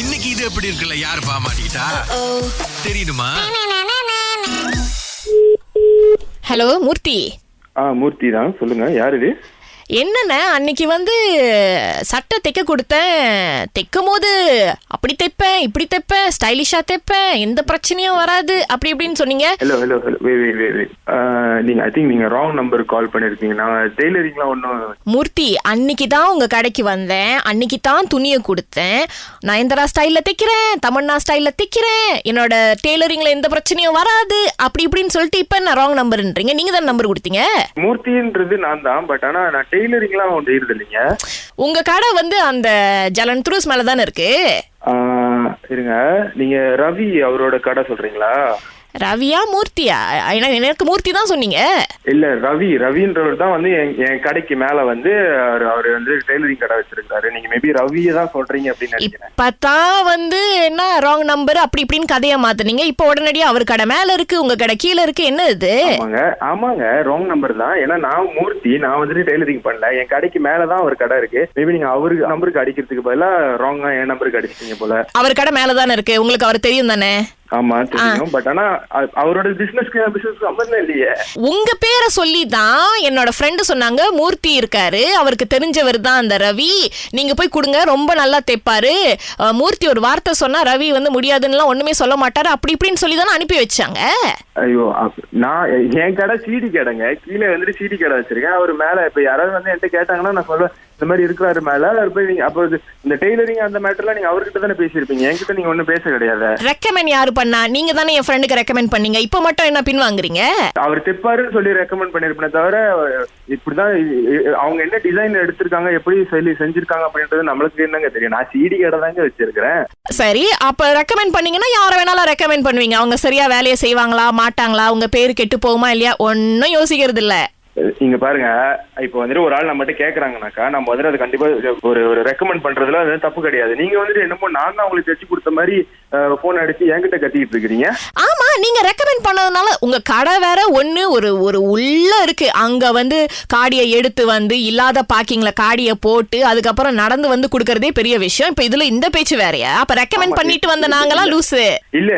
இன்னைக்கு இது எப்படி இருக்குல்ல? யாரு பாமாட்டா? தெரியணுமா ஹலோ மூர்த்தி. ஆ மூர்த்தி தான். சொல்லுங்க. யார் இது? என்னண்ணே அன்னைக்கு வந்து சட்டை தைக்க கொடுத்தேன். தைக்கும் போது அப்படி தைப்பேன் இப்படி தைப்பேன் ஸ்டைலிஷா தைப்பேன் எந்த பிரச்சனையும் வராது அப்படி இப்படின்னு சொன்னீங்க. ஹலோ ஹலோ ஹலோ வே வே வே வே நீங்க ஐ திங்க் நீங்க ராங் நம்பர் கால் பண்ணிருக்கீங்க. நான் டெய்லரிங்லாம் ஒன்றும் மூர்த்தி அன்னைக்கு தான் உங்க கடைக்கு வந்தேன். அன்னைக்கு தான் துணியை கொடுத்தேன். நயன்தரா ஸ்டைல்ல தைக்கிறேன் தமன்னா ஸ்டைல்ல தைக்கிறேன். என்னோட டெய்லரிங்ல எந்த பிரச்சனையும் வராது அப்படி இப்படின்னு சொல்லிட்டு இப்ப நான் ராங் நம்பர்ன்றீங்க நீங்க தான் நம்பர் கொடுத்தீங்க. மூர்த்தின்றது நான் தான் பட் ஆனா நான் டெய்லரிங்லாம் ஒன்று செய்யறது இல்லைங்க. உங்க கடை வந்து அந்த ஜலன் த்ரூஸ் மேல தானே இருக்கு? ஆ, இருங்க. நீங்க ரவி அவரோட கடை சொல்றீங்களா? ரவியா மூர்த்தியா? எனக்கு எனக்கு மூர்த்தி தான் சொன்னீங்க. இல்ல ரவி ரவின்றவர் தான் வந்து என் கடைக்கு மேல வந்து அவர் வந்து டெய்லரிங் கடை வச்சிருக்காரு நீங்க மேபி ரவியை தான் சொல்றீங்க அப்படின்னு நினைக்கிறேன். இப்பதான் வந்து என்ன ராங் நம்பர் அப்படி இப்படின்னு கதையை மாத்துனீங்க. இப்போ உடனடியா அவர் கடை மேல இருக்கு உங்க கடை கீழே இருக்கு என்ன இது? ஆமாங்க ஆமாங்க ராங் நம்பர் தான். ஏன்னா நான் மூர்த்தி நான் வந்துட்டு டெய்லரிங் பண்ணல. என் கடைக்கு மேல தான் ஒரு கடை இருக்கு. மேபி நீங்க அவருக்கு நம்பருக்கு அடிக்கிறதுக்கு பதிலா ராங்கா என் நம்பருக்கு அடிச்சிட்டீங்க போல. அவர் கடை மேல தானே இருக்கு. உங்களுக்கு அவர் தெரியும் தானே? ஆமா தெரியும். பட் ஆனா அ- அவரோட பிசினஸ்க்கு பிசினஸ் சம்பந்தம் இல்லையே. உங்க பேரை சொல்லி தான் என்னோட ஃப்ரெண்டு சொன்னாங்க. மூர்த்தி இருக்காரு. அவருக்கு தெரிஞ்சவர் தான் அந்த ரவி. நீங்க போய் கொடுங்க. ரொம்ப நல்லா தைப்பாரு மூர்த்தி ஒரு வார்த்தை சொன்னா ரவி வந்து முடியாதுன்னுலாம் ஒண்ணுமே சொல்ல மாட்டாரு. அப்படி இப்படின்னு சொல்லி தானே அனுப்பி வச்சாங்க. ஐயோ நான் என் கடை சீடி கடைங்க. கீழே வந்துட்டு சீடி கடை வச்சிருக்கேன். அவர் மேல இப்ப யாராவது வந்து என்கிட்ட கேட்டாங்கன்னா நான் சொல்லுவேன் இந்த மாதிரி இருக்கிறாரு மேல. போய் நீங்க அப்போ இந்த டெய்லரிங் அந்த மேட்டர்லாம் நீங்க அவர்கிட்ட தானே பேசியிருப்பீங்க? என்கிட்ட நீங்க ஒண்ணும் பேச கிடையாது. ரெக்கமெண்ட் யாரு பண்ணா? நீங்க தானே என் ஃப்ரெண்டுக்கு ரெக்கமெண்ட் பண்ணீங்க. இப்போ மட்டும் என்ன பின் வாங்குறீங்க? அவர் தெப்பாருன்னு சொல்லி ரெக்கமெண்ட் பண்ணிருப்பேனே தவிர இப்படிதான் அவங்க என்ன டிசைன் எடுத்திருக்காங்க எப்படி சொல்லி செஞ்சிருக்காங்க அப்படின்றது நம்மளுக்கு என்னங்க தெரியும். நான் சீடி கடை தாங்க வச்சிருக்கிறேன். சரி அப்ப ரெக்கமெண்ட் பண்ணீங்கன்னா யாரை வேணாலும் ரெக்கமெண்ட் பண்ணுவீங்க. அவங்க சரியா வேலையை செய்வாங்களா மாட்டாங்களா? உங்க பேரு கெட்டு போகுமா இல்லையா? ஒன்னும் யோசிக்கிறது இல்ல இங்க பாருங்க இப்போ வந்துட்டு ஒரு ஆள் நம்மகிட்ட கேக்குறாங்கனாக்கா நம்ம வந்துட்டு அது கண்டிப்பா ஒரு ஒரு ரெக்கமெண்ட் பண்றதுல அது தப்பு கிடையாது. நீங்க வந்துட்டு என்னமோ நான் தான் உங்களுக்கு தச்சு கொடுத்த மாதிரி போன் அடிச்சு என்கிட்ட கத்திக்கிட்டு இருக்கிறீங்க. ஆமா நீங்க ரெக்கமெண்ட் பண்ணதுனால உங்க கடை வேற ஒண்ணு ஒரு ஒரு உள்ள இருக்கு. அங்க வந்து காடியை எடுத்து வந்து இல்லாத பாக்கிங்ல காடியை போட்டு அதுக்கப்புறம் நடந்து வந்து கொடுக்கறதே பெரிய விஷயம். இப்ப இதுல இந்த பேச்சு வேறயா? அப்ப ரெக்கமெண்ட் பண்ணிட்டு வந்த நாங்களாம் லூசு. இல்ல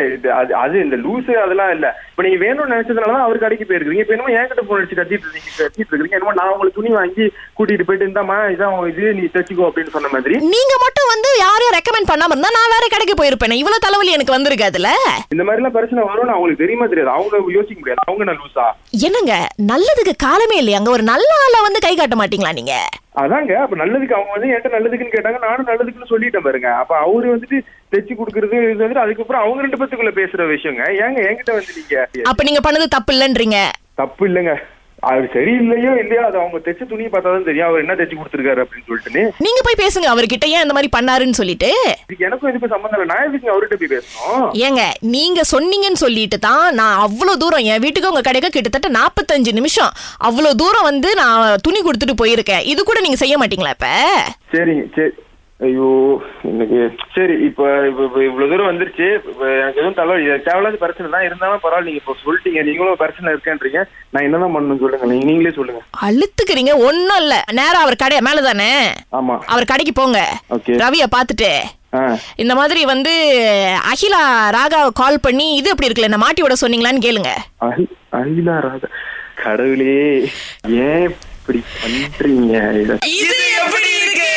அது இந்த லூசு அதெல்லாம் இல்ல. இப்ப நீங்க வேணும்னு நினைச்சதுனாலதான் அவர் கடைக்கு போயிருக்கீங்க இப்ப என்னமோ என்கிட்ட போன் அடிச்சு கத்திட்டு இருக்கீங்க கத்திட்டு இருக்கீங்க. என்னமோ நான் உங்களுக்கு துணி வாங்கி கூட்டிட்டு போயிட்டு இந்தாமா இதான் இது நீ தைச்சிக்கோ அப்படின்னு சொன்ன மாதிரி. நீங்க மட்டும் வந்து யாரையும் ரெக்கமெண்ட் பண்ணாம இருந்தா நான் வேற கடைக்கு போயிருப்பேன். இவ்வளவு தலைவலி எனக்கு வந்திருக்காதுல இந்த மாதிரி எல்லாம் பிரச்சனை வரும்னு அவங்களுக்கு தெரியுமா தெரியாது. அவங்க யோசிக்க முடியாது. அவங்க நான் லூசா என்னங்க? நல்லதுக்கு காலமே இல்லையா. அங்க ஒரு நல்ல ஆளை வந்து கை காட்ட மாட்டீங்களா நீங்க? அதாங்க. அப்ப நல்லதுக்கு அவங்க வந்து என்கிட்ட நல்லதுக்குன்னு கேட்டாங்க. நானும் நல்லதுக்குன்னு சொல்லிட்டேன் பாருங்க. அப்ப அவரு வந்துட்டு தைச்சு கொடுக்கறது இது வந்துட்டு அதுக்கப்புறம் அவங்க ரெண்டு பேத்துக்குள்ள பேசுற விஷயங்க. ஏங்க என்கிட்ட வந்து நீங்க அப்ப நீங்க பண்ணது தப்பு இல்லைன்றீங்க. தப்பு இல்லைங்க. அது சரி இல்லையோ இல்லையோ அது அவங்க தைச்ச துணியை பார்த்தா தான் தெரியும். அவர் என்ன தைச்சு கொடுத்துருக்காரு அப்படின்னு சொல்லிட்டுன்னு. நீங்க போய் பேசுங்க அவர்கிட்ட ஏன் இந்த மாதிரி பண்ணாருன்னு சொல்லிட்டு. இதுக்கு எனக்கும் இதுக்கு சம்மந்தம் இல்லை. நான் எதுக்கு அவர்கிட்ட போய் பேசணும்? ஏங்க நீங்க சொன்னீங்கன்னு சொல்லிட்டு தான் நான் அவ்வளவு தூரம் என் வீட்டுக்கு உங்க கடைக்கு கிட்டத்தட்ட நாற்பத்தஞ்சு நிமிஷம் அவ்வளவு தூரம் வந்து நான் துணி கொடுத்துட்டு போயிருக்கேன். இது கூட நீங்க செய்ய மாட்டீங்களா இப்ப? சரிங்க சரி. ஐயோ எனக்கு சரி இப்ப இப்ப இப்ப இவ்வளவு தூரம் வந்துருச்சு. இப்ப எனக்கு எதுவும் தலை இது தேவையில்லாத பிரச்சனை தான். இருந்தாலும் பரவாயில்ல நீங்க இப்போ சொல்லிட்டீங்க. நீங்களும் பிரச்சனை இருக்கேன்றீங்க. நான் என்னதான் பண்ணணும் சொல்லுங்க. நீங்க நீங்களே சொல்லுங்க. அழுத்துக்கிறீங்க. ஒண்ணும் இல்ல. நேரா அவர் கடை மேல தானே ஆமா. அவர் கடைக்கு போங்க. ஓகே. ரவிய பாத்துட்டு ஆ. இந்த மாதிரி வந்து அகிலா ராகாவை கால் பண்ணி இது எப்படி இருக்குல்ல? என்ன மாட்டி விட சொன்னீங்களான்னு கேளுங்க. அகிலா ராதா கடவுளே ஏன் இப்படி பண்றீங்க? இது எப்படி இருக்கு?